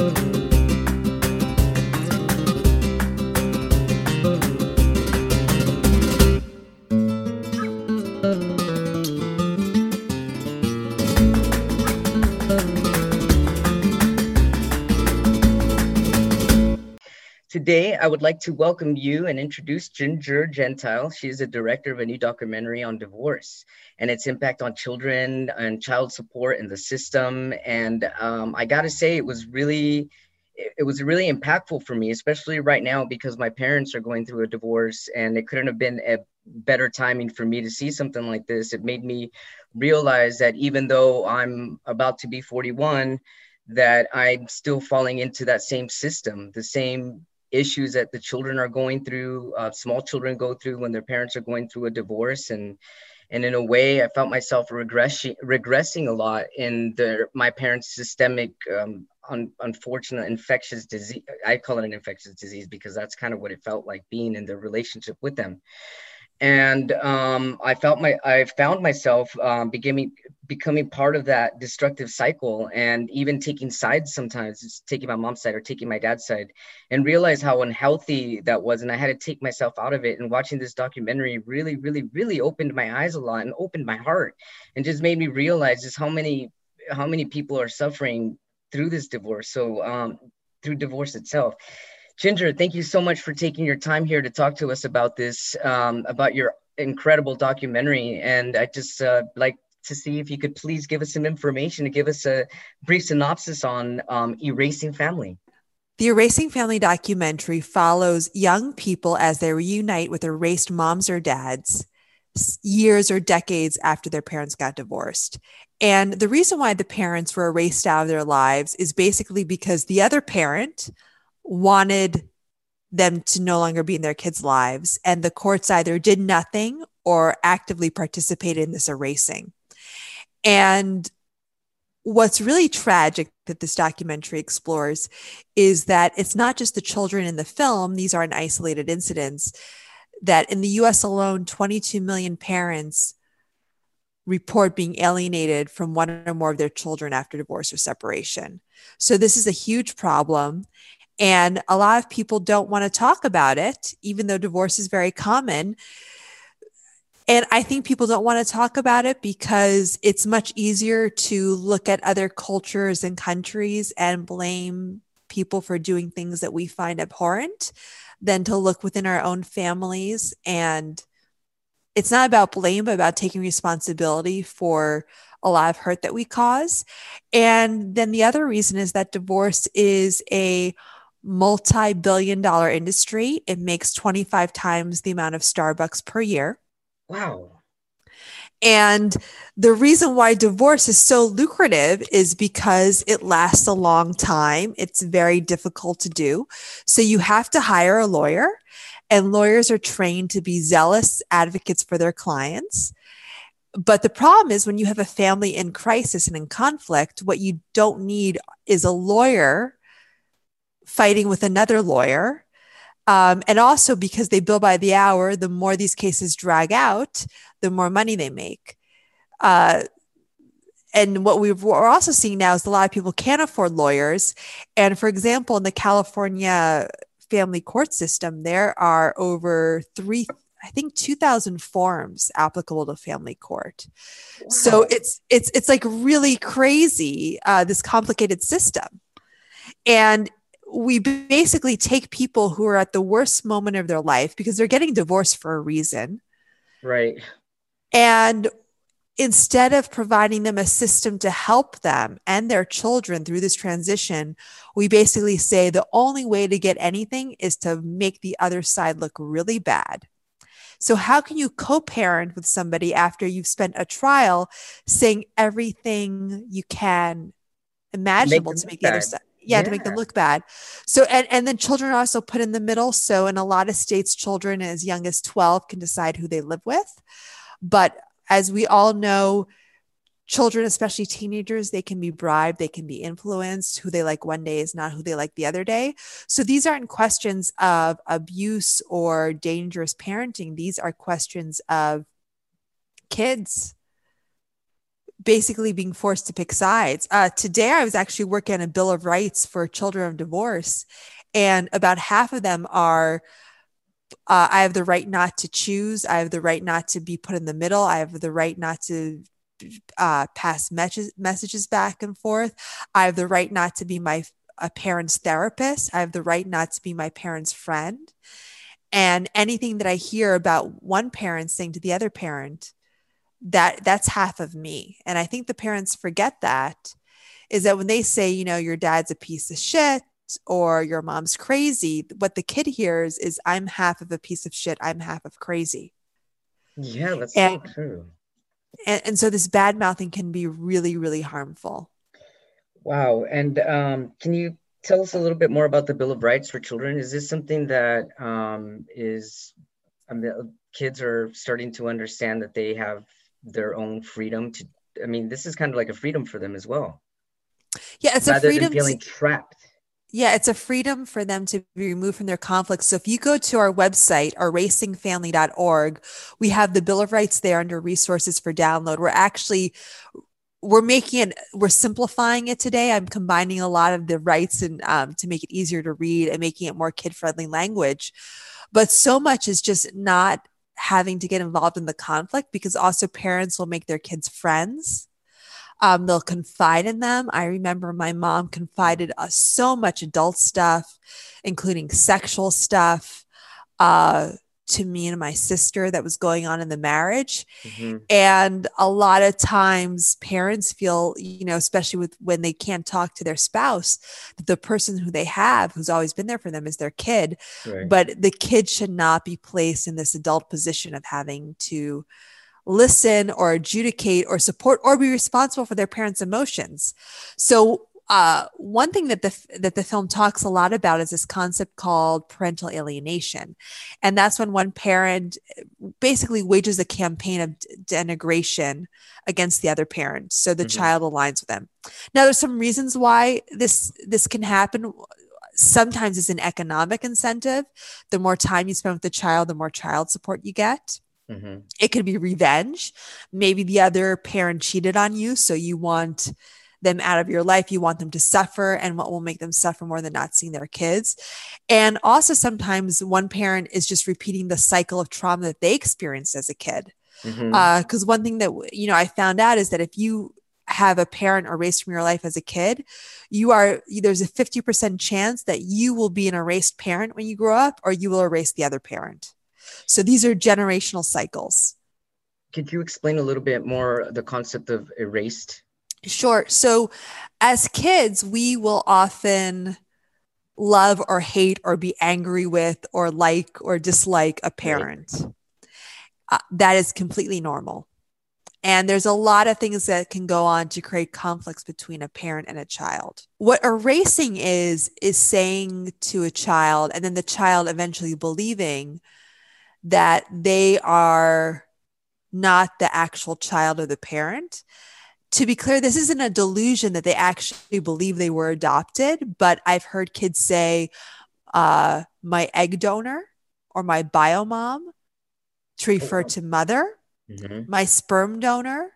thank you. Today, I would like to welcome you and introduce Ginger Gentile. She is the director of a new documentary on divorce and its impact on children and child support in the system. And um, I got to say, it was really, it was really impactful for me, especially right now because my parents are going through a divorce, and it couldn't have been a better timing for me to see something like this. It made me realize that even though I'm about to be 41, that I'm still falling into that same system, the same issues that the children are going through, uh, small children go through when their parents are going through a divorce, and and in a way, I felt myself regressing regressing a lot in the my parents' systemic. Um, un, unfortunate infectious disease i call it an infectious disease because that's kind of what it felt like being in the relationship with them and um, I felt my I found myself um, becoming becoming part of that destructive cycle, and even taking sides sometimes, taking my mom's side or taking my dad's side, and realize how unhealthy that was, and I had to take myself out of it. And watching this documentary really, really, really opened my eyes a lot and opened my heart, and just made me realize just how many how many people are suffering through this divorce. So um, through divorce itself Ginger, thank you so much for taking your time here to talk to us about this, um, about your incredible documentary. And I just uh, like to see if you could please give us some information to give us a brief synopsis on um, Erasing Family. The Erasing Family documentary follows young people as they reunite with erased moms or dads years or decades after their parents got divorced. And the reason why the parents were erased out of their lives is basically because the other parent, wanted them to no longer be in their kids' lives. And the courts either did nothing or actively participated in this erasing. And what's really tragic that this documentary explores is that it's not just the children in the film, these aren't isolated incidents, that in the US alone, 22 million parents report being alienated from one or more of their children after divorce or separation. So this is a huge problem. And a lot of people don't want to talk about it, even though divorce is very common. And I think people don't want to talk about it because it's much easier to look at other cultures and countries and blame people for doing things that we find abhorrent than to look within our own families. And it's not about blame, but about taking responsibility for a lot of hurt that we cause. And then the other reason is that divorce is a multi billion dollar industry. It makes 25 times the amount of Starbucks per year. Wow. And the reason why divorce is so lucrative is because it lasts a long time. It's very difficult to do. So you have to hire a lawyer, and lawyers are trained to be zealous advocates for their clients. But the problem is when you have a family in crisis and in conflict, what you don't need is a lawyer fighting with another lawyer. Um, and also because they bill by the hour, the more these cases drag out, the more money they make. Uh, and what we are also seeing now is a lot of people can't afford lawyers. And for example, in the California family court system, there are over three, I think, two thousand forms applicable to family court. Wow. So it's it's it's like really crazy uh, this complicated system. And we basically take people who are at the worst moment of their life because they're getting divorced for a reason. Right. And instead of providing them a system to help them and their children through this transition, we basically say the only way to get anything is to make the other side look really bad. So, how can you co parent with somebody after you've spent a trial saying everything you can imaginable make to make the other side? Yeah, to make them look bad. So and and then children are also put in the middle. So in a lot of states, children as young as 12 can decide who they live with. But as we all know, children, especially teenagers, they can be bribed, they can be influenced. Who they like one day is not who they like the other day. So these aren't questions of abuse or dangerous parenting. These are questions of kids basically being forced to pick sides. Uh, today, I was actually working on a Bill of Rights for children of divorce, and about half of them are uh, I have the right not to choose. I have the right not to be put in the middle. I have the right not to uh, pass messages back and forth. I have the right not to be my a parent's therapist. I have the right not to be my parent's friend. And anything that I hear about one parent saying to the other parent, that that's half of me. And I think the parents forget that is that when they say, you know, your dad's a piece of shit or your mom's crazy, what the kid hears is I'm half of a piece of shit, I'm half of crazy. Yeah, that's and, so true. And, and so this bad mouthing can be really, really harmful. Wow. And um, can you tell us a little bit more about the Bill of Rights for Children? Is this something that um, is, I mean, kids are starting to understand that they have their own freedom to, I mean, this is kind of like a freedom for them as well. Yeah, it's Rather a freedom. Than feeling to, trapped. Yeah, it's a freedom for them to be removed from their conflicts. So if you go to our website, erasingfamily.org, we have the Bill of Rights there under resources for download. We're actually we're making it we're simplifying it today i'm combining a lot of the rights and um, to make it easier to read and making it more kid friendly language but so much is just not having to get involved in the conflict because also parents will make their kids friends. Um, they'll confide in them. I remember my mom confided us so much adult stuff including sexual stuff uh, to me and my sister that was going on in the marriage. Mm-hmm. And a lot of times parents feel, you know, especially with when they can't talk to their spouse, that the person who they have who's always been there for them is their kid. Right. But the kid should not be placed in this adult position of having to listen or adjudicate or support or be responsible for their parents' emotions. So uh, one thing that the that the film talks a lot about is this concept called parental alienation, and that's when one parent basically wages a campaign of denigration against the other parent, so the mm-hmm. child aligns with them. Now, there's some reasons why this this can happen. Sometimes it's an economic incentive. The more time you spend with the child, the more child support you get. Mm-hmm. It could be revenge. Maybe the other parent cheated on you, so you want them out of your life. You want them to suffer, and what will make them suffer more than not seeing their kids. And also, sometimes one parent is just repeating the cycle of trauma that they experienced as a kid. Because mm-hmm. uh, one thing that you know I found out is that if you have a parent erased from your life as a kid, you are there's a 50% chance that you will be an erased parent when you grow up, or you will erase the other parent. So these are generational cycles. Could you explain a little bit more the concept of erased? Sure. So as kids, we will often love or hate or be angry with or like or dislike a parent. Uh, that is completely normal. And there's a lot of things that can go on to create conflicts between a parent and a child. What erasing is, is saying to a child, and then the child eventually believing that they are not the actual child of the parent, to be clear, this isn't a delusion that they actually believe they were adopted, but I've heard kids say, uh, my egg donor or my bio mom to refer to mother, mm-hmm. my sperm donor.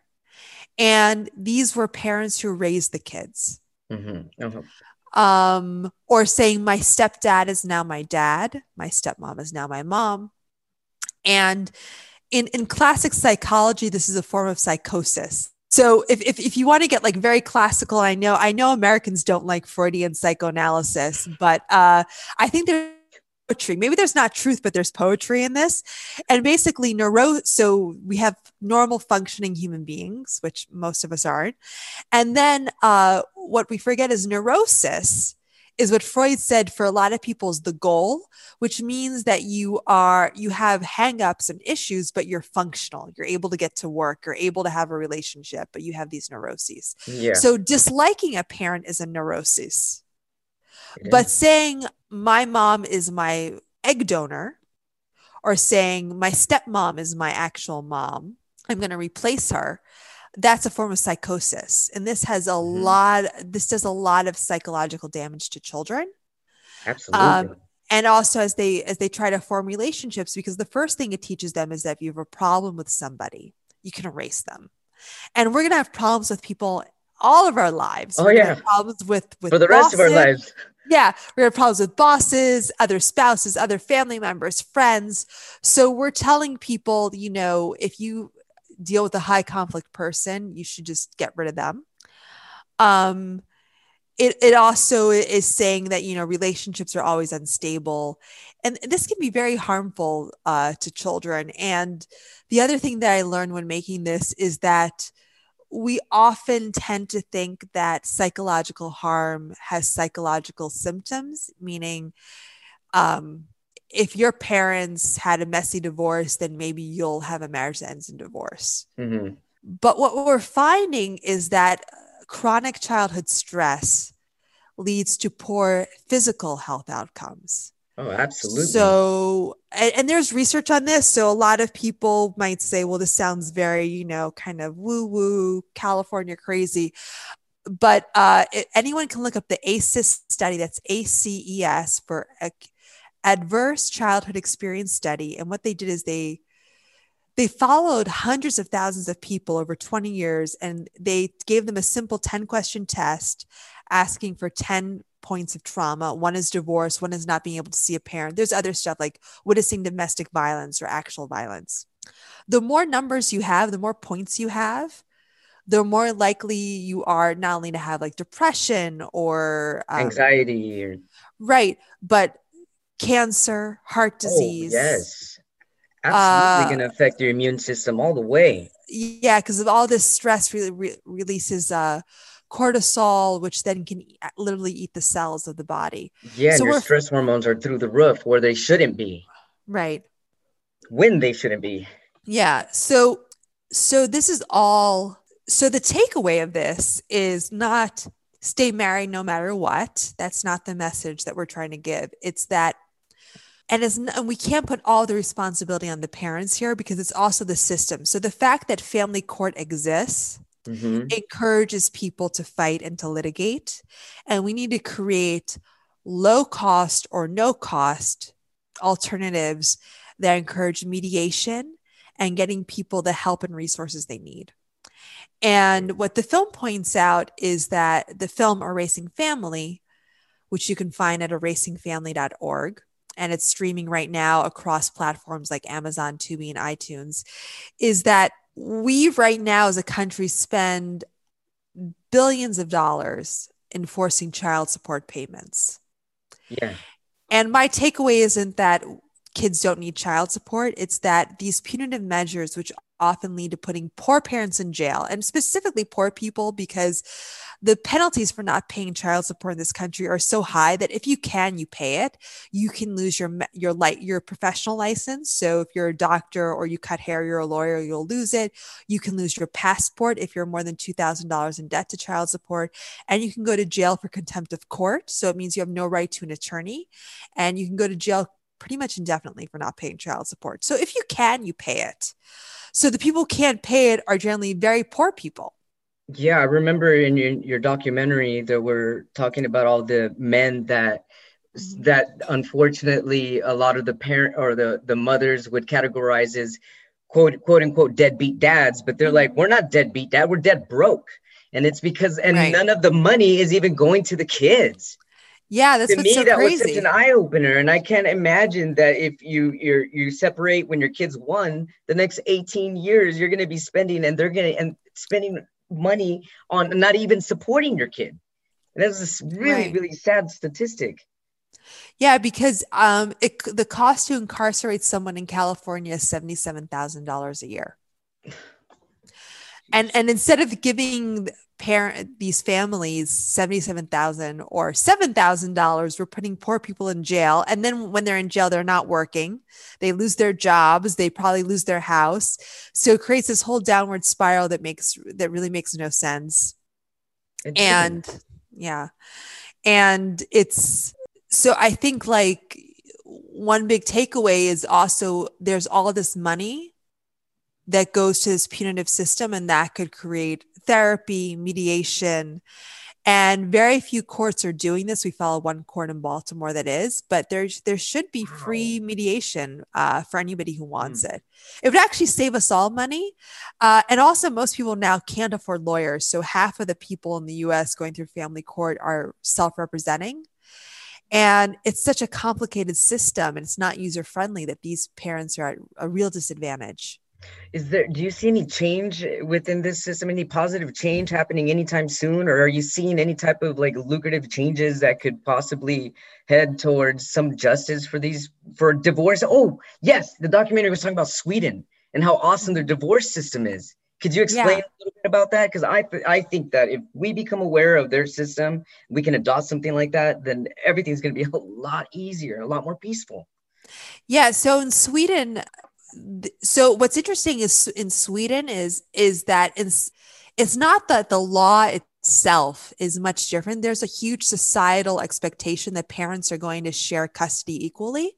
And these were parents who raised the kids. Mm-hmm. Uh-huh. Um, or saying, my stepdad is now my dad, my stepmom is now my mom. And in, in classic psychology, this is a form of psychosis so if, if, if you want to get like very classical, I know I know Americans don't like Freudian psychoanalysis, but uh, I think there's poetry. Maybe there's not truth, but there's poetry in this. And basically, neuro. So we have normal functioning human beings, which most of us aren't, and then uh, what we forget is neurosis is what Freud said for a lot of people is the goal, which means that you are you have hangups and issues, but you're functional. You're able to get to work, you're able to have a relationship, but you have these neuroses. Yeah. So disliking a parent is a neurosis. But saying my mom is my egg donor or saying my stepmom is my actual mom, I'm going to replace her that's a form of psychosis and this has a mm-hmm. lot this does a lot of psychological damage to children absolutely um, and also as they as they try to form relationships because the first thing it teaches them is that if you have a problem with somebody you can erase them And we're going to have problems with people all of our lives. Oh, yeah. Problems with, with for the rest of our lives. Yeah, we have problems with bosses, other spouses, other family members, friends. So we're telling people, you know, if you deal with a high conflict person, you should just get rid of them. Um, it, it also is saying that you know relationships are always unstable and this can be very harmful uh, to children and the other thing that i learned when making this is that we often tend to think that psychological harm has psychological symptoms meaning um, if your parents had a messy divorce then maybe you'll have a marriage that ends in divorce mm-hmm. but what we're finding is that chronic childhood stress leads to poor physical health outcomes. Oh, absolutely. So, and, and, there's research on this. So, a lot of people might say, well, this sounds very, you know, kind of woo woo, California crazy. But uh, it, anyone can look up the ACES study. That's ACES for Adverse Childhood Experience Study. And what they did is they they followed hundreds of thousands of people over 20 years and they gave them a simple 10 question test asking for 10 points of trauma. One is divorce, one is not being able to see a parent. There's other stuff like witnessing domestic violence or actual violence. The more numbers you have, the more points you have, the more likely you are not only to have like depression or um, anxiety or right, but cancer, heart oh, disease. Oh, yes absolutely uh, going to affect your immune system all the way. Yeah, because of all this stress really re- releases uh, cortisol, which then can literally eat the cells of the body. Yeah, so your stress hormones are through the roof where they shouldn't be. Right. When they shouldn't be. Yeah. So, so this is all. So the takeaway of this is not stay married no matter what. That's not the message that we're trying to give. It's that and and we can't put all the responsibility on the parents here because it's also the system. So the fact that family court exists mm-hmm. encourages people to fight and to litigate. And we need to create low cost or no cost alternatives that encourage mediation and getting people the help and resources they need. And what the film points out is that the film erasing family which you can find at erasingfamily.org and it's streaming right now across platforms like Amazon, Tubi, and iTunes, is that we right now as a country spend billions of dollars enforcing child support payments. Yeah. And my takeaway isn't that kids don't need child support, it's that these punitive measures, which often lead to putting poor parents in jail and specifically poor people because the penalties for not paying child support in this country are so high that if you can you pay it. You can lose your your light your professional license. So if you're a doctor or you cut hair you're a lawyer you'll lose it. You can lose your passport if you're more than $2000 in debt to child support. And you can go to jail for contempt of court. So it means you have no right to an attorney. And you can go to jail pretty much indefinitely for not paying child support. So if you can you pay it. So the people who can't pay it are generally very poor people yeah, I remember in your, your documentary that we're talking about all the men that mm-hmm. that unfortunately a lot of the parent or the the mothers would categorize as quote quote unquote deadbeat dads, but they're like, we're not deadbeat dad, we're dead broke. And it's because and right. none of the money is even going to the kids. Yeah, that's to me so that crazy. was such an eye opener, and I can't imagine that if you you you separate when your kids one, the next eighteen years you're going to be spending, and they're going to and spending money on not even supporting your kid. And that's this really, right. really sad statistic. Yeah, because um, it, the cost to incarcerate someone in California is seventy-seven thousand dollars a year, and and instead of giving parent these families 77,000 or $7,000 we're putting poor people in jail. And then when they're in jail they're not working. They lose their jobs. They probably lose their house. So it creates this whole downward spiral that makes that really makes no sense. And yeah. And it's so i think like one big takeaway is also there's all this money that goes to this punitive system and that could create therapy, mediation, And very few courts are doing this. We follow one court in Baltimore that is, but there, there should be free mediation uh, for anybody who wants mm. it. It would actually save us all money. Uh, and also, most people now can't afford lawyers. So, half of the people in the US going through family court are self representing. And it's such a complicated system and it's not user friendly that these parents are at a real disadvantage. Is there, do you see any change within this system, any positive change happening anytime soon? Or are you seeing any type of like lucrative changes that could possibly head towards some justice for these, for divorce? Oh, yes, the documentary was talking about Sweden and how awesome their divorce system is. Could you explain yeah. a little bit about that? Because I I think that if we become aware of their system, we can adopt something like that, then everything's going to be a lot easier, a lot more peaceful. Yeah. So in Sweden, so what's interesting is in Sweden is is that it's it's not that the law itself is much different. There's a huge societal expectation that parents are going to share custody equally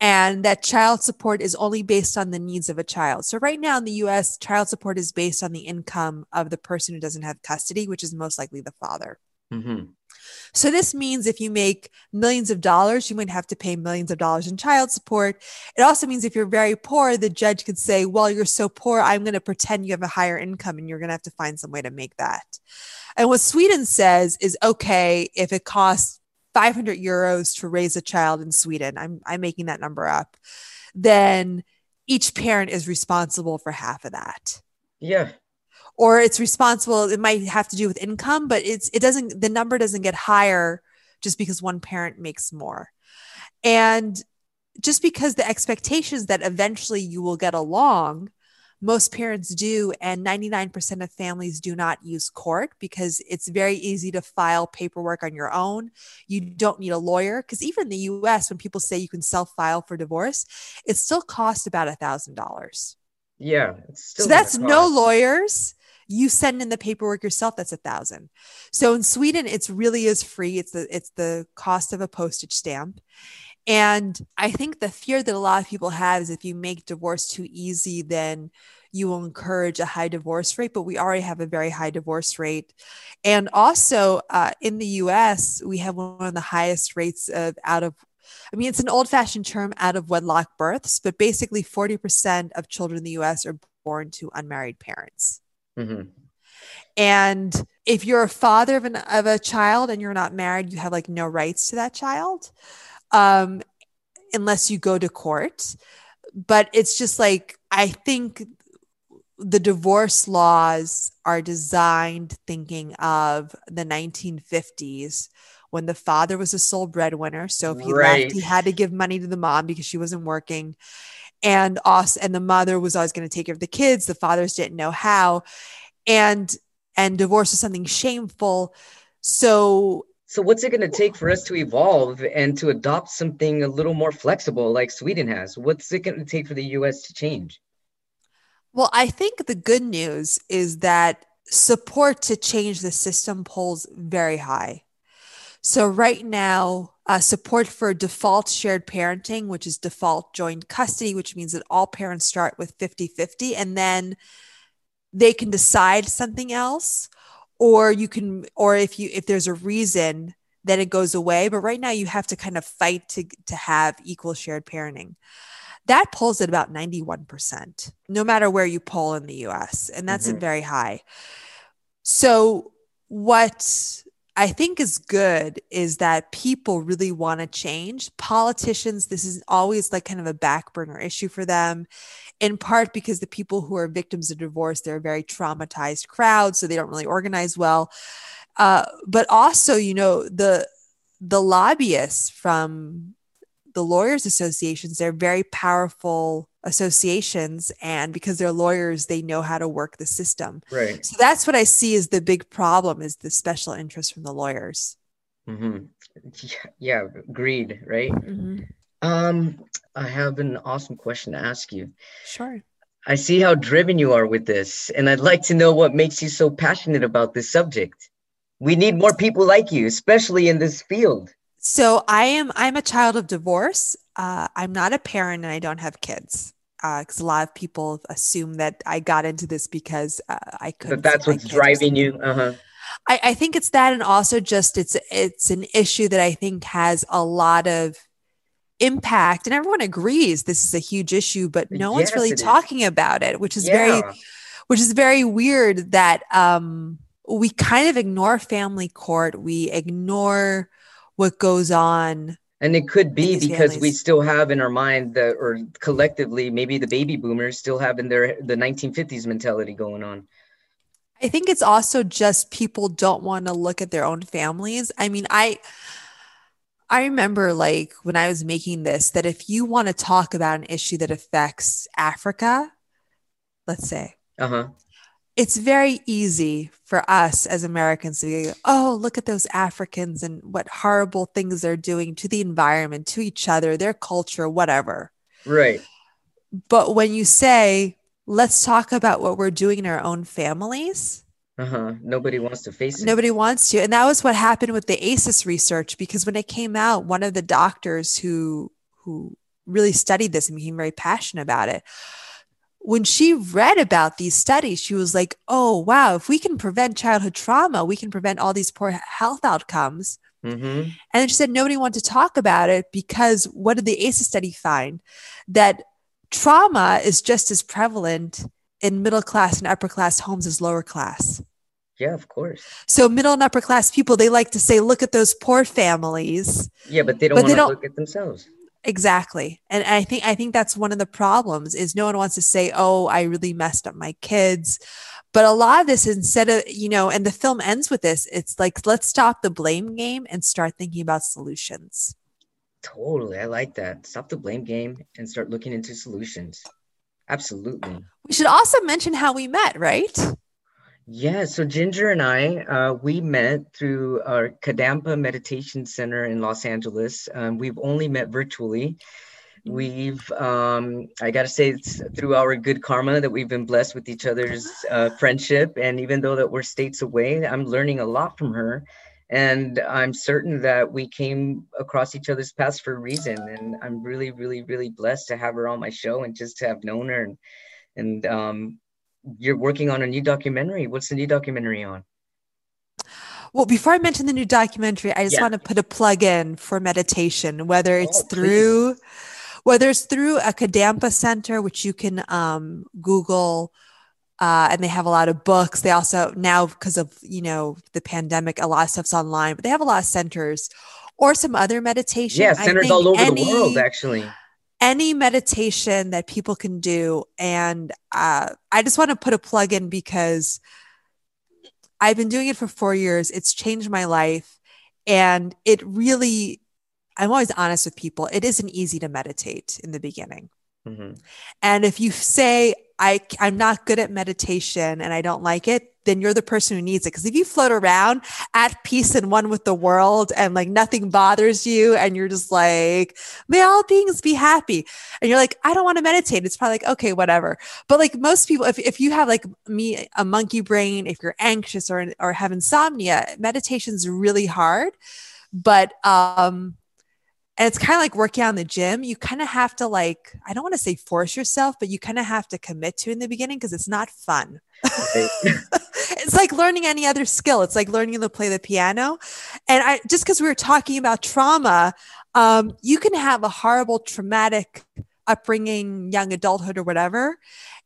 and that child support is only based on the needs of a child. So, right now in the US, child support is based on the income of the person who doesn't have custody, which is most likely the father. Mm-hmm. So, this means if you make millions of dollars, you might have to pay millions of dollars in child support. It also means if you're very poor, the judge could say, Well, you're so poor, I'm going to pretend you have a higher income and you're going to have to find some way to make that. And what Sweden says is okay if it costs 500 euros to raise a child in Sweden, I'm, I'm making that number up, then each parent is responsible for half of that. Yeah. Or it's responsible, it might have to do with income, but it's it doesn't the number doesn't get higher just because one parent makes more. And just because the expectations that eventually you will get along most parents do, and 99% of families do not use court because it's very easy to file paperwork on your own. You don't need a lawyer because even in the US, when people say you can self file for divorce, it still costs about a $1,000. Yeah. so that's no lawyers you send in the paperwork yourself that's a thousand so in sweden it's really is free it's the it's the cost of a postage stamp and I think the fear that a lot of people have is if you make divorce too easy, then you will encourage a high divorce rate, but we already have a very high divorce rate. And also uh, in the US, we have one of the highest rates of out of, I mean, it's an old fashioned term out of wedlock births, but basically 40% of children in the US are born to unmarried parents. Mm-hmm. And if you're a father of, an, of a child and you're not married, you have like no rights to that child um, unless you go to court. But it's just like, I think the divorce laws are designed thinking of the 1950s when the father was a sole breadwinner. So if he right. left, he had to give money to the mom because she wasn't working. And us and the mother was always going to take care of the kids. The fathers didn't know how. And and divorce was something shameful. So so what's it going to take for us to evolve and to adopt something a little more flexible like Sweden has? What's it going to take for the US to change? Well, I think the good news is that support to change the system polls very high. So right now, uh, support for default shared parenting, which is default joint custody, which means that all parents start with 50 50 and then they can decide something else or you can or if you if there's a reason then it goes away. But right now you have to kind of fight to to have equal shared parenting. That polls at about 91% no matter where you poll in the US and that's mm-hmm. very high. So what I think is good is that people really want to change. Politicians, this is always like kind of a back burner issue for them in part because the people who are victims of divorce they're a very traumatized crowd so they don't really organize well uh, but also you know the the lobbyists from the lawyers associations they're very powerful associations and because they're lawyers they know how to work the system right so that's what i see as the big problem is the special interest from the lawyers mm-hmm. yeah, yeah agreed right mm-hmm. Um, I have an awesome question to ask you. Sure. I see how driven you are with this, and I'd like to know what makes you so passionate about this subject. We need more people like you, especially in this field. So I am I'm a child of divorce. Uh, I'm not a parent and I don't have kids. Because uh, a lot of people assume that I got into this because uh, I could. But that's what's driving you. Uh-huh. I, I think it's that, and also just it's it's an issue that I think has a lot of impact, and everyone agrees this is a huge issue, but no yes, one's really talking is. about it, which is yeah. very, which is very weird. That um, we kind of ignore family court, we ignore what goes on and it could be because families. we still have in our mind that or collectively maybe the baby boomers still have in their the 1950s mentality going on. I think it's also just people don't want to look at their own families. I mean i i remember like when i was making this that if you want to talk about an issue that affects africa let's say uh-huh it's very easy for us as Americans to go, oh, look at those Africans and what horrible things they're doing to the environment, to each other, their culture, whatever. Right. But when you say, let's talk about what we're doing in our own families. Uh-huh. Nobody wants to face it. Nobody wants to. And that was what happened with the ACEs research because when it came out, one of the doctors who who really studied this and became very passionate about it when she read about these studies, she was like, oh, wow, if we can prevent childhood trauma, we can prevent all these poor health outcomes. Mm-hmm. And then she said nobody wanted to talk about it because what did the ACEs study find? That trauma is just as prevalent in middle class and upper class homes as lower class. Yeah, of course. So middle and upper class people, they like to say, look at those poor families. Yeah, but they don't want to look at themselves. Exactly. And I think I think that's one of the problems is no one wants to say, "Oh, I really messed up my kids." But a lot of this instead of, you know, and the film ends with this, it's like let's stop the blame game and start thinking about solutions. Totally. I like that. Stop the blame game and start looking into solutions. Absolutely. We should also mention how we met, right? Yeah, so Ginger and I, uh, we met through our Kadampa Meditation Center in Los Angeles. Um, we've only met virtually. Mm-hmm. We've, um, I got to say, it's through our good karma that we've been blessed with each other's uh, friendship. And even though that we're states away, I'm learning a lot from her. And I'm certain that we came across each other's paths for a reason. And I'm really, really, really blessed to have her on my show and just to have known her and and um, you're working on a new documentary. What's the new documentary on? Well, before I mention the new documentary, I just yeah. want to put a plug in for meditation, whether it's oh, through whether it's through a Kadampa Center, which you can um, Google, uh, and they have a lot of books. They also now because of you know the pandemic, a lot of stuff's online, but they have a lot of centers or some other meditation. Yeah, centers all over any, the world, actually any meditation that people can do. And uh, I just want to put a plug in because I've been doing it for four years. It's changed my life. And it really, I'm always honest with people, it isn't easy to meditate in the beginning. Mm-hmm. And if you say, I, I'm not good at meditation and I don't like it, then you're the person who needs it. Because if you float around at peace and one with the world and like nothing bothers you and you're just like, may all beings be happy. And you're like, I don't want to meditate. It's probably like, okay, whatever. But like most people, if, if you have like me, a monkey brain, if you're anxious or, or have insomnia, meditation's really hard. But, um, and it's kind of like working out in the gym. You kind of have to like, I don't want to say force yourself, but you kind of have to commit to in the beginning because it's not fun. it's like learning any other skill. It's like learning to play the piano. And I just because we were talking about trauma, um, you can have a horrible traumatic upbringing, young adulthood or whatever,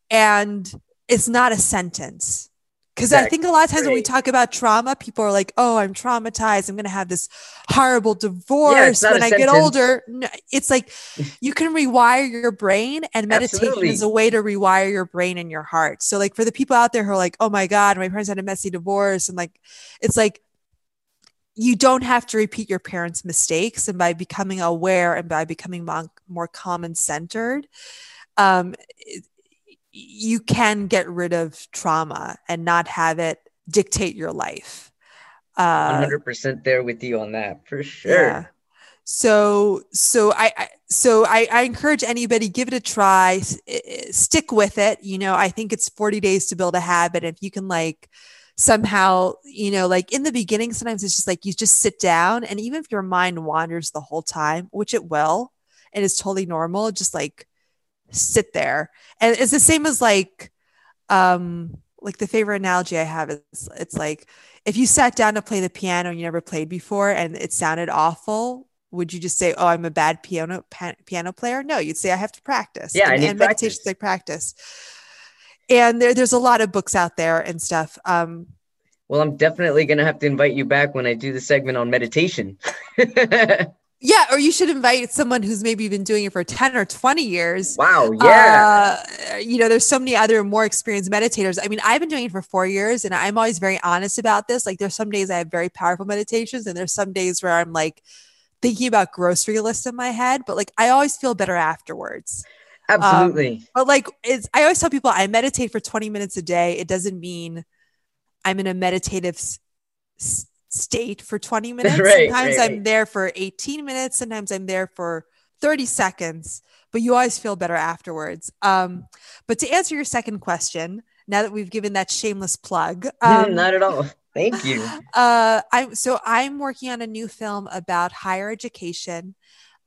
and it's not a sentence. Because. I think a lot of times when we talk about trauma, people are like, "Oh, I'm traumatized. I'm going to have this horrible divorce yeah, when I sentence. get older." No, it's like you can rewire your brain, and meditation Absolutely. is a way to rewire your brain and your heart. So, like for the people out there who are like, "Oh my God, my parents had a messy divorce," and like, it's like you don't have to repeat your parents' mistakes, and by becoming aware and by becoming more, more common centered, um, you can get rid of trauma and not have it dictate your life. Uh, 100% there with you on that for sure. Yeah. So, so I, I so I, I encourage anybody give it a try, S- stick with it. You know, I think it's 40 days to build a habit. If you can like somehow, you know, like in the beginning, sometimes it's just like you just sit down and even if your mind wanders the whole time, which it will, and it's totally normal, just like sit there. And it's the same as like, um, like the favorite analogy I have is it's like if you sat down to play the piano and you never played before and it sounded awful, would you just say, "Oh, I'm a bad piano pa- piano player"? No, you'd say, "I have to practice." Yeah, and, I need and practice. meditation's like practice. And there, there's a lot of books out there and stuff. Um, well, I'm definitely gonna have to invite you back when I do the segment on meditation. Yeah, or you should invite someone who's maybe been doing it for 10 or 20 years. Wow, yeah. Uh, you know, there's so many other more experienced meditators. I mean, I've been doing it for four years and I'm always very honest about this. Like, there's some days I have very powerful meditations, and there's some days where I'm like thinking about grocery lists in my head, but like I always feel better afterwards. Absolutely. Um, but like, it's, I always tell people I meditate for 20 minutes a day. It doesn't mean I'm in a meditative s- state for 20 minutes. Right, sometimes right, I'm right. there for 18 minutes. Sometimes I'm there for 30 seconds, but you always feel better afterwards. Um, but to answer your second question, now that we've given that shameless plug, um, Not at all. Thank you. uh, I'm so I'm working on a new film about higher education,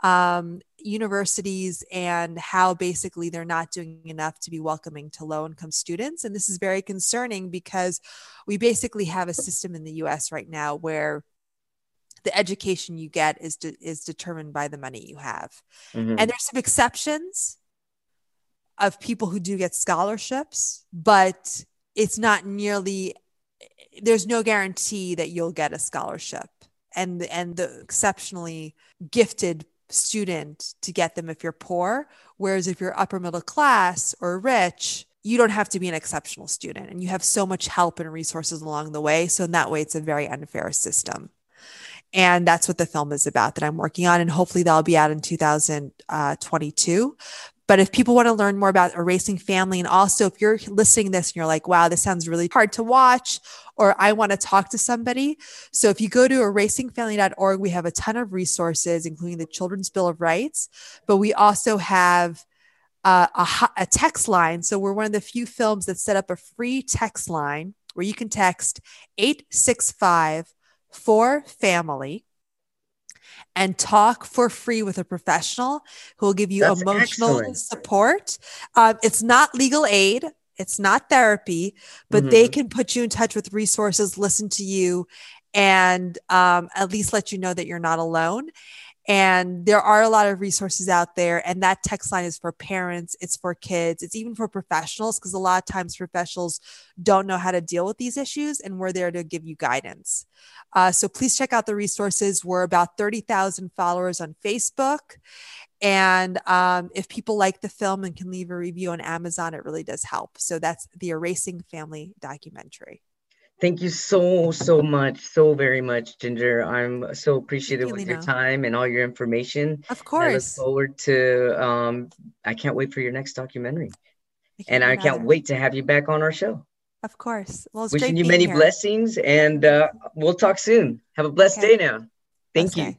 um, universities, and how basically they're not doing enough to be welcoming to low income students. And this is very concerning because we basically have a system in the U.S. right now where the education you get is de- is determined by the money you have. Mhm. And there's some exceptions of people who do get scholarships, but it's not nearly there's no guarantee that you'll get a scholarship. And and the exceptionally gifted student to get them if you're poor, whereas if you're upper middle class or rich, you don't have to be an exceptional student and you have so much help and resources along the way. So in that way it's a very unfair system. And that's what the film is about that I'm working on. And hopefully that'll be out in 2022. Uh, But if people want to learn more about erasing family, and also if you're listening this and you're like, wow, this sounds really hard to watch, or I want to talk to somebody. So if you go to erasingfamily.org, we have a ton of resources, including the Children's Bill of Rights, but we also have uh, a, a text line. So we're one of the few films that set up a free text line where you can text 865 for family and talk for free with a professional who will give you That's emotional excellent. support. Um, it's not legal aid, it's not therapy, but they Mhm. can put you in touch with resources, listen to you, and um, at least let you know that you're not alone. And there are a lot of resources out there. And that text line is for parents, it's for kids, it's even for professionals, because a lot of times professionals don't know how to deal with these issues. And we're there to give you guidance. Uh, so please check out the resources. We're about 30,000 followers on Facebook. And um, if people like the film and can leave a review on Amazon, it really does help. So that's the Erasing Family documentary. Thank you so, so much, so very much, Ginger. I'm so appreciative you, with your time and all your information. Of course. I look forward to, um, I can't wait for your next documentary. And I can't wait to have you back on our show. Of course. Well, it's Wishing you many here. blessings and uh, we'll talk soon. Have a blessed Okay. day now. Thank you. day.